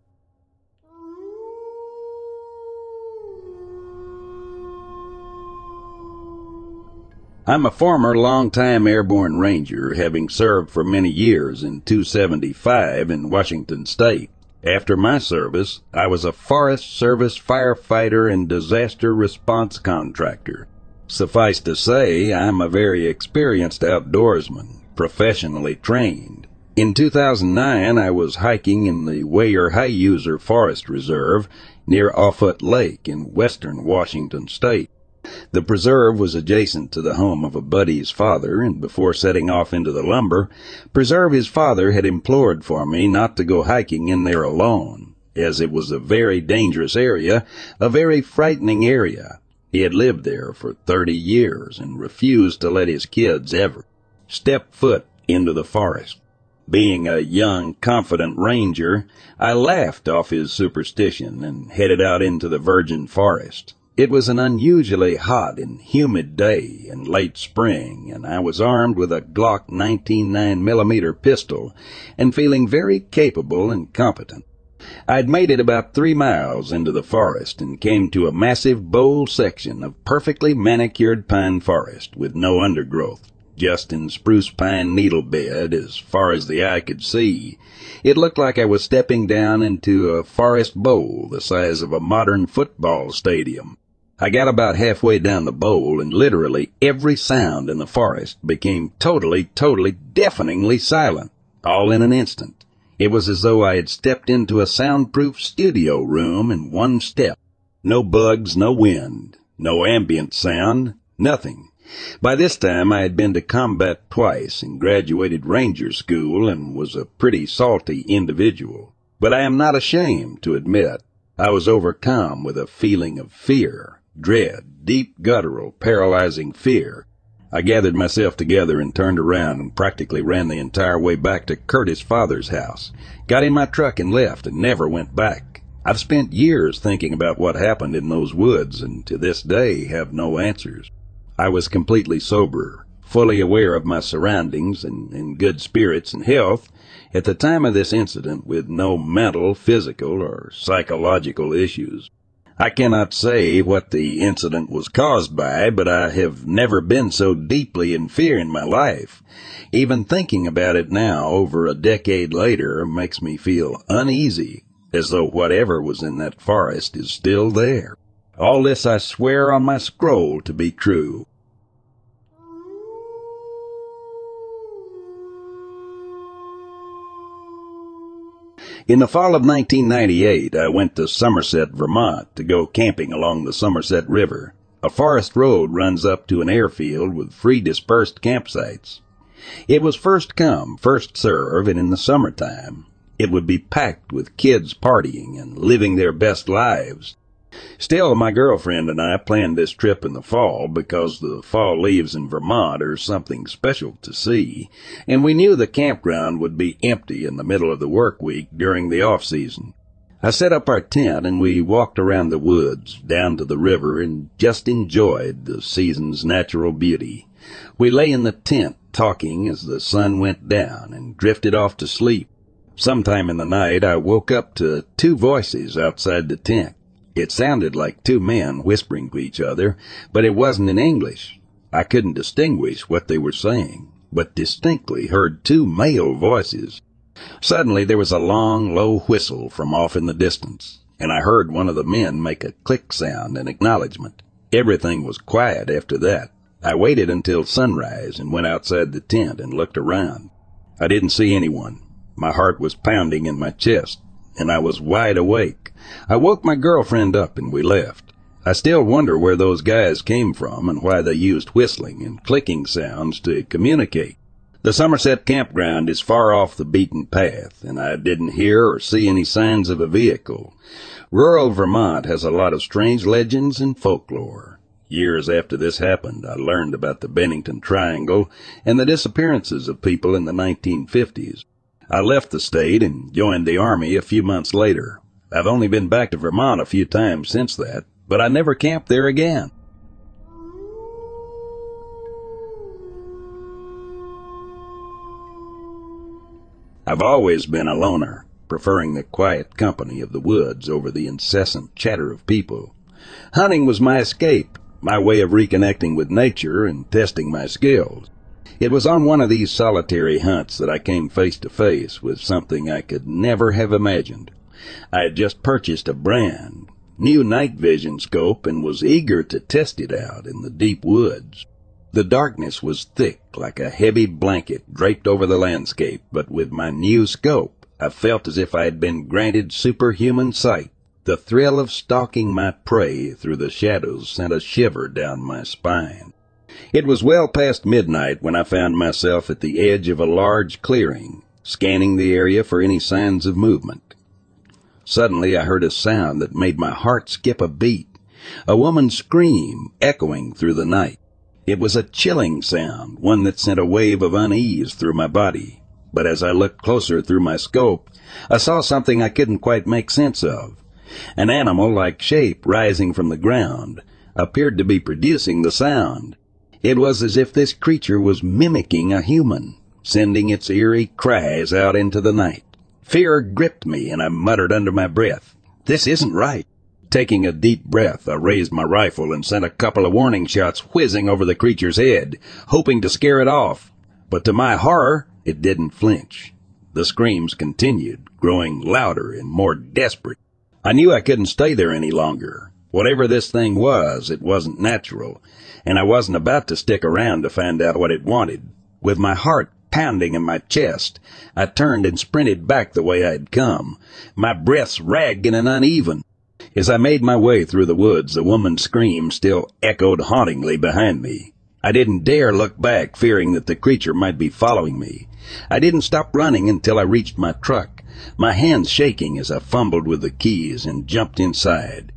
I'm a former long-time airborne ranger, having served for many years in 275 in Washington State. After my service, I was a Forest Service firefighter and disaster response contractor. Suffice to say, I'm a very experienced outdoorsman, professionally trained. In 2009, I was hiking in the Weyerhaeuser Forest Reserve near Offutt Lake in western Washington State. The preserve was adjacent to the home of a buddy's father, and before setting off into the lumber, Preserve his father had implored for me not to go hiking in there alone, as it was a very dangerous area, a very frightening area. He had lived there for thirty years and refused to let his kids ever step foot into the forest. Being a young, confident ranger, I laughed off his superstition and headed out into the virgin forest. It was an unusually hot and humid day in late spring, and I was armed with a Glock 19.9 millimeter pistol and feeling very capable and competent. I'd made it about three miles into the forest and came to a massive bold section of perfectly manicured pine forest with no undergrowth, just in spruce pine needle bed as far as the eye could see. It looked like I was stepping down into a forest bowl the size of a modern football stadium. I got about halfway down the bowl and literally every sound in the forest became totally, totally, deafeningly silent, all in an instant. It was as though I had stepped into a soundproof studio room in one step. No bugs, no wind, no ambient sound, nothing. By this time I had been to combat twice and graduated ranger school and was a pretty salty individual. But I am not ashamed to admit I was overcome with a feeling of fear dread, deep guttural, paralyzing fear. I gathered myself together and turned around and practically ran the entire way back to Curtis' father's house. Got in my truck and left and never went back. I've spent years thinking about what happened in those woods and to this day have no answers. I was completely sober, fully aware of my surroundings and in good spirits and health at the time of this incident with no mental, physical, or psychological issues. I cannot say what the incident was caused by, but I have never been so deeply in fear in my life. Even thinking about it now, over a decade later, makes me feel uneasy, as though whatever was in that forest is still there. All this I swear on my scroll to be true. In the fall of 1998, I went to Somerset, Vermont to go camping along the Somerset River. A forest road runs up to an airfield with free dispersed campsites. It was first come, first serve, and in the summertime, it would be packed with kids partying and living their best lives. Still, my girlfriend and I planned this trip in the fall because the fall leaves in Vermont are something special to see, and we knew the campground would be empty in the middle of the work week during the off season. I set up our tent and we walked around the woods, down to the river, and just enjoyed the season's natural beauty. We lay in the tent talking as the sun went down and drifted off to sleep. Sometime in the night I woke up to two voices outside the tent. It sounded like two men whispering to each other, but it wasn't in English. I couldn't distinguish what they were saying, but distinctly heard two male voices. Suddenly there was a long, low whistle from off in the distance, and I heard one of the men make a click sound in acknowledgement. Everything was quiet after that. I waited until sunrise and went outside the tent and looked around. I didn't see anyone. My heart was pounding in my chest, and I was wide awake. I woke my girlfriend up and we left. I still wonder where those guys came from and why they used whistling and clicking sounds to communicate. The Somerset campground is far off the beaten path, and I didn't hear or see any signs of a vehicle. Rural Vermont has a lot of strange legends and folklore. Years after this happened, I learned about the Bennington Triangle and the disappearances of people in the 1950s. I left the state and joined the Army a few months later. I've only been back to Vermont a few times since that, but I never camped there again. I've always been a loner, preferring the quiet company of the woods over the incessant chatter of people. Hunting was my escape, my way of reconnecting with nature and testing my skills. It was on one of these solitary hunts that I came face to face with something I could never have imagined. I had just purchased a brand new night vision scope and was eager to test it out in the deep woods. The darkness was thick like a heavy blanket draped over the landscape, but with my new scope, I felt as if I had been granted superhuman sight. The thrill of stalking my prey through the shadows sent a shiver down my spine. It was well past midnight when I found myself at the edge of a large clearing, scanning the area for any signs of movement. Suddenly I heard a sound that made my heart skip a beat. A woman's scream echoing through the night. It was a chilling sound, one that sent a wave of unease through my body. But as I looked closer through my scope, I saw something I couldn't quite make sense of. An animal-like shape rising from the ground appeared to be producing the sound. It was as if this creature was mimicking a human, sending its eerie cries out into the night. Fear gripped me and I muttered under my breath, This isn't right. Taking a deep breath, I raised my rifle and sent a couple of warning shots whizzing over the creature's head, hoping to scare it off. But to my horror, it didn't flinch. The screams continued, growing louder and more desperate. I knew I couldn't stay there any longer. Whatever this thing was, it wasn't natural, and I wasn't about to stick around to find out what it wanted. With my heart pounding in my chest, I turned and sprinted back the way I had come, my breaths ragged and uneven. As I made my way through the woods, the woman's scream still echoed hauntingly behind me. I didn't dare look back, fearing that the creature might be following me. I didn't stop running until I reached my truck my hands shaking as I fumbled with the keys and jumped inside.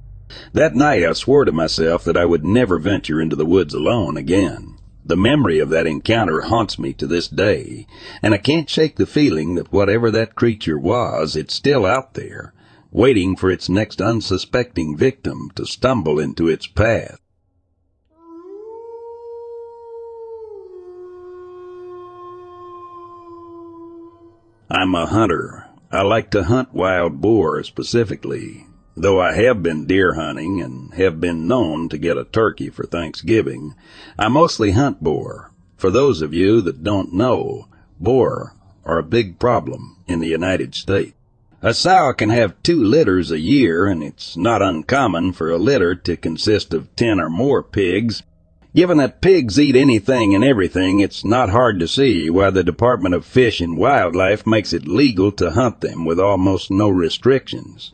That night I swore to myself that I would never venture into the woods alone again. The memory of that encounter haunts me to this day, and I can't shake the feeling that whatever that creature was, it's still out there, waiting for its next unsuspecting victim to stumble into its path. I'm a hunter, I like to hunt wild boar specifically, though I have been deer hunting and have been known to get a turkey for Thanksgiving. I mostly hunt boar. For those of you that don't know, boar are a big problem in the United States. A sow can have two litters a year, and it's not uncommon for a litter to consist of ten or more pigs, Given that pigs eat anything and everything, it's not hard to see why the Department of Fish and Wildlife makes it legal to hunt them with almost no restrictions.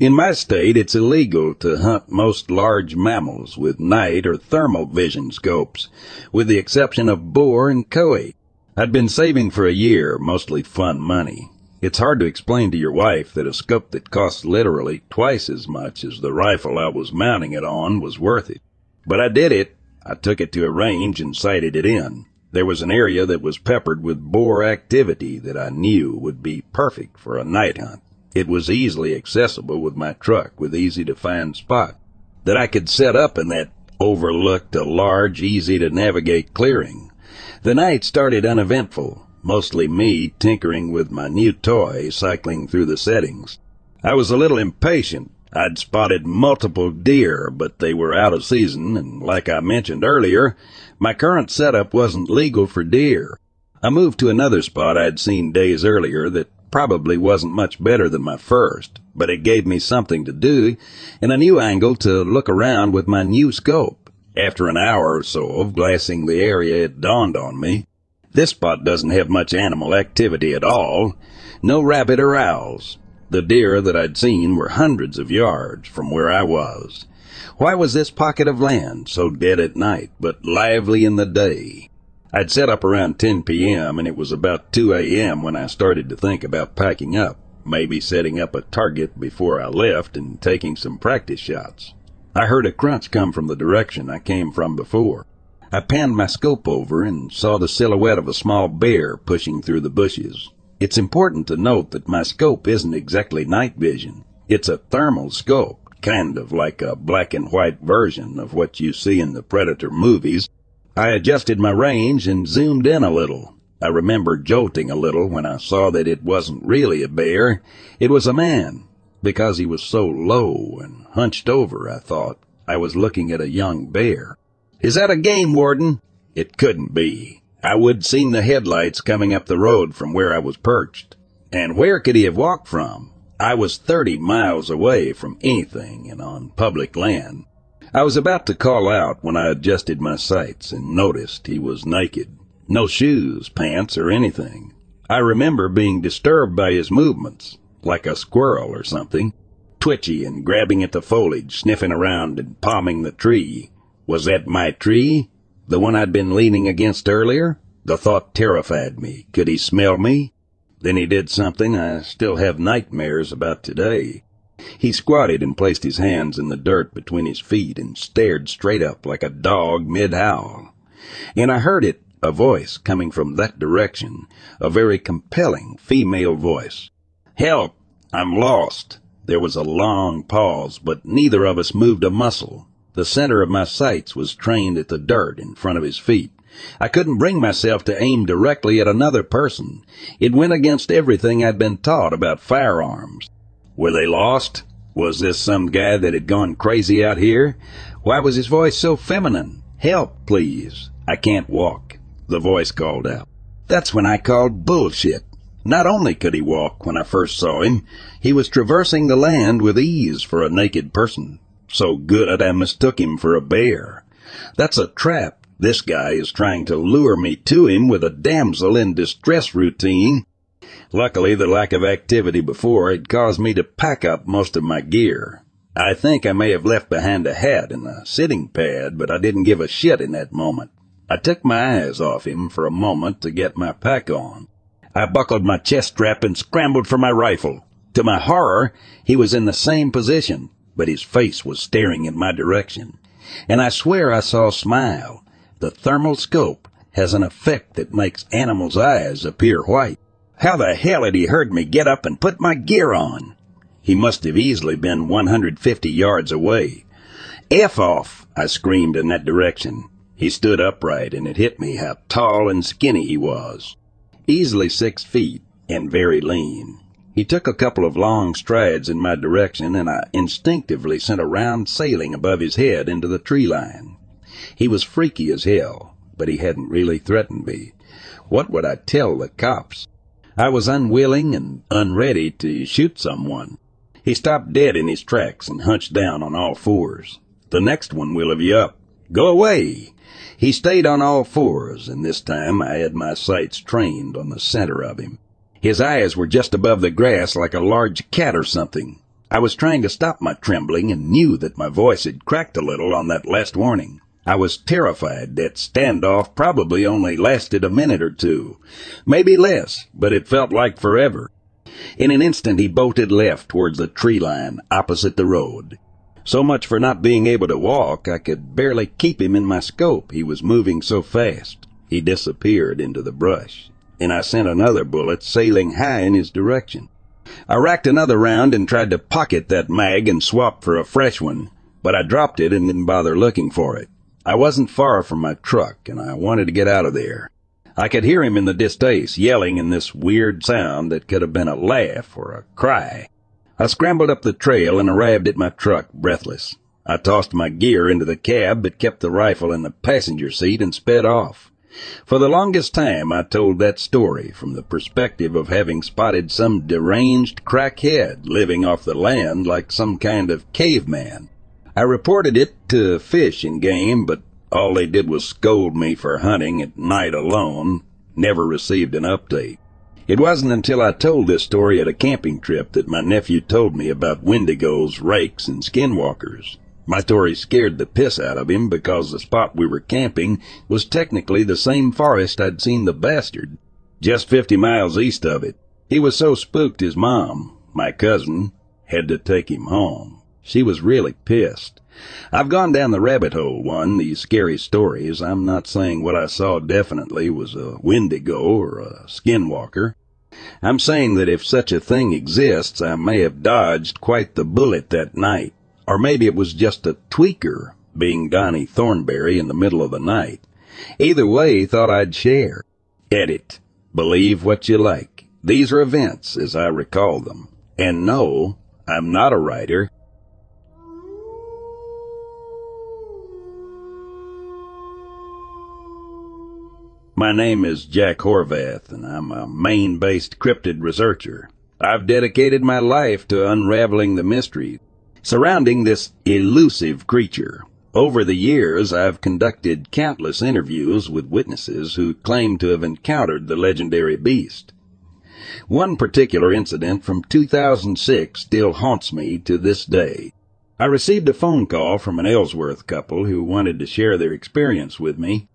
In my state, it's illegal to hunt most large mammals with night or thermal vision scopes, with the exception of boar and coyote. I'd been saving for a year, mostly fun money. It's hard to explain to your wife that a scope that costs literally twice as much as the rifle I was mounting it on was worth it. But I did it I took it to a range and sighted it in. There was an area that was peppered with boar activity that I knew would be perfect for a night hunt. It was easily accessible with my truck with easy to find spot that I could set up in that overlooked a large, easy to navigate clearing. The night started uneventful, mostly me tinkering with my new toy cycling through the settings. I was a little impatient I'd spotted multiple deer, but they were out of season, and like I mentioned earlier, my current setup wasn't legal for deer. I moved to another spot I'd seen days earlier that probably wasn't much better than my first, but it gave me something to do and a new angle to look around with my new scope. After an hour or so of glassing the area, it dawned on me. This spot doesn't have much animal activity at all. No rabbit or owls. The deer that I'd seen were hundreds of yards from where I was. Why was this pocket of land so dead at night, but lively in the day? I'd set up around 10 p.m., and it was about 2 a.m. when I started to think about packing up, maybe setting up a target before I left and taking some practice shots. I heard a crunch come from the direction I came from before. I panned my scope over and saw the silhouette of a small bear pushing through the bushes. It's important to note that my scope isn't exactly night vision. It's a thermal scope, kind of like a black and white version of what you see in the Predator movies. I adjusted my range and zoomed in a little. I remember jolting a little when I saw that it wasn't really a bear. It was a man, because he was so low and hunched over, I thought I was looking at a young bear. Is that a game warden? It couldn't be. I would seen the headlights coming up the road from where I was perched. And where could he have walked from? I was thirty miles away from anything and on public land. I was about to call out when I adjusted my sights and noticed he was naked. No shoes, pants, or anything. I remember being disturbed by his movements like a squirrel or something, twitchy and grabbing at the foliage, sniffing around and palming the tree. Was that my tree? The one I'd been leaning against earlier? The thought terrified me. Could he smell me? Then he did something I still have nightmares about today. He squatted and placed his hands in the dirt between his feet and stared straight up like a dog mid-howl. And I heard it, a voice coming from that direction, a very compelling female voice. Help! I'm lost. There was a long pause, but neither of us moved a muscle. The center of my sights was trained at the dirt in front of his feet. I couldn't bring myself to aim directly at another person. It went against everything I'd been taught about firearms. Were they lost? Was this some guy that had gone crazy out here? Why was his voice so feminine? Help, please. I can't walk. The voice called out. That's when I called bullshit. Not only could he walk when I first saw him, he was traversing the land with ease for a naked person. So good I mistook him for a bear. That's a trap. This guy is trying to lure me to him with a damsel in distress routine. Luckily, the lack of activity before had caused me to pack up most of my gear. I think I may have left behind a hat and a sitting pad, but I didn't give a shit in that moment. I took my eyes off him for a moment to get my pack on. I buckled my chest strap and scrambled for my rifle. To my horror, he was in the same position, but his face was staring in my direction. And I swear I saw a smile. The thermal scope has an effect that makes animals' eyes appear white. How the hell had he heard me get up and put my gear on? He must have easily been 150 yards away. F off, I screamed in that direction. He stood upright and it hit me how tall and skinny he was easily six feet and very lean. He took a couple of long strides in my direction, and I instinctively sent a round sailing above his head into the tree line. He was freaky as hell, but he hadn't really threatened me. What would I tell the cops? I was unwilling and unready to shoot someone. He stopped dead in his tracks and hunched down on all fours. The next one will have you up. Go away! He stayed on all fours, and this time I had my sights trained on the center of him. His eyes were just above the grass like a large cat or something. I was trying to stop my trembling and knew that my voice had cracked a little on that last warning. I was terrified that standoff probably only lasted a minute or two. Maybe less, but it felt like forever. In an instant he bolted left towards the tree line opposite the road. So much for not being able to walk, I could barely keep him in my scope. He was moving so fast. He disappeared into the brush, and I sent another bullet sailing high in his direction. I racked another round and tried to pocket that mag and swap for a fresh one, but I dropped it and didn't bother looking for it. I wasn't far from my truck, and I wanted to get out of there. I could hear him in the distance yelling in this weird sound that could have been a laugh or a cry. I scrambled up the trail and arrived at my truck, breathless. I tossed my gear into the cab, but kept the rifle in the passenger seat and sped off. For the longest time, I told that story from the perspective of having spotted some deranged crackhead living off the land like some kind of caveman. I reported it to Fish and Game, but all they did was scold me for hunting at night alone, never received an update. It wasn't until I told this story at a camping trip that my nephew told me about wendigos, rakes, and skinwalkers. My story scared the piss out of him because the spot we were camping was technically the same forest I'd seen the bastard, just fifty miles east of it. He was so spooked his mom, my cousin, had to take him home. She was really pissed. I've gone down the rabbit hole one, these scary stories. I'm not saying what I saw definitely was a wendigo or a skinwalker. I'm saying that if such a thing exists, I may have dodged quite the bullet that night. Or maybe it was just a tweaker, being Donnie Thornberry in the middle of the night. Either way, thought I'd share. Edit. Believe what you like. These are events as I recall them. And no, I'm not a writer. My name is Jack Horvath, and I'm a Maine-based cryptid researcher. I've dedicated my life to unraveling the mystery surrounding this elusive creature. Over the years, I've conducted countless interviews with witnesses who claim to have encountered the legendary beast. One particular incident from 2006 still haunts me to this day. I received a phone call from an Ellsworth couple who wanted to share their experience with me.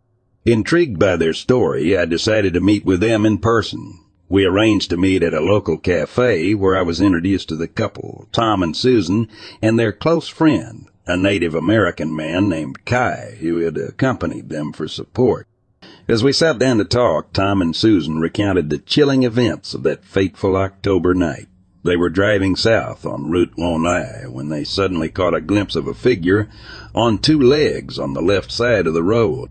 Intrigued by their story, I decided to meet with them in person. We arranged to meet at a local cafe where I was introduced to the couple, Tom and Susan, and their close friend, a Native American man named Kai, who had accompanied them for support. As we sat down to talk, Tom and Susan recounted the chilling events of that fateful October night. They were driving south on Route Lonai when they suddenly caught a glimpse of a figure on two legs on the left side of the road.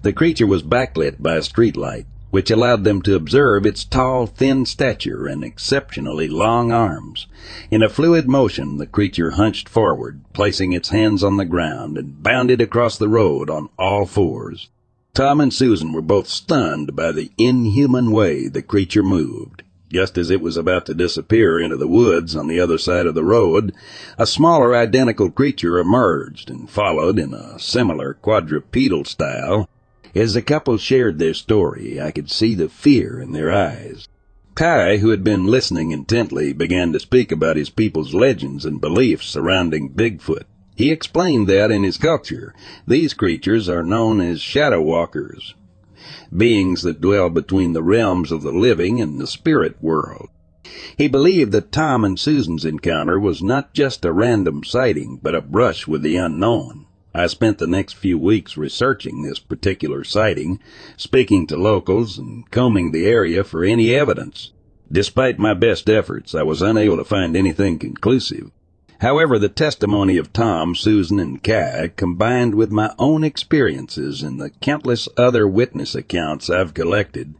The creature was backlit by a streetlight which allowed them to observe its tall, thin stature and exceptionally long arms. In a fluid motion, the creature hunched forward, placing its hands on the ground, and bounded across the road on all fours. Tom and Susan were both stunned by the inhuman way the creature moved. Just as it was about to disappear into the woods on the other side of the road, a smaller identical creature emerged and followed in a similar quadrupedal style as the couple shared their story, I could see the fear in their eyes. Kai, who had been listening intently, began to speak about his people's legends and beliefs surrounding Bigfoot. He explained that in his culture, these creatures are known as shadow walkers, beings that dwell between the realms of the living and the spirit world. He believed that Tom and Susan's encounter was not just a random sighting, but a brush with the unknown. I spent the next few weeks researching this particular sighting, speaking to locals, and combing the area for any evidence. Despite my best efforts, I was unable to find anything conclusive. However, the testimony of Tom, Susan, and Kai, combined with my own experiences and the countless other witness accounts I've collected,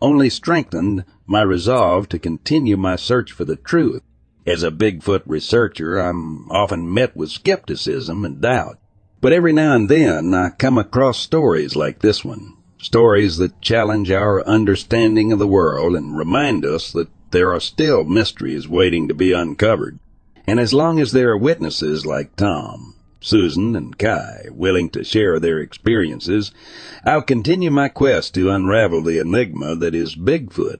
only strengthened my resolve to continue my search for the truth. As a Bigfoot researcher, I'm often met with skepticism and doubt. But every now and then I come across stories like this one. Stories that challenge our understanding of the world and remind us that there are still mysteries waiting to be uncovered. And as long as there are witnesses like Tom, Susan, and Kai willing to share their experiences, I'll continue my quest to unravel the enigma that is Bigfoot.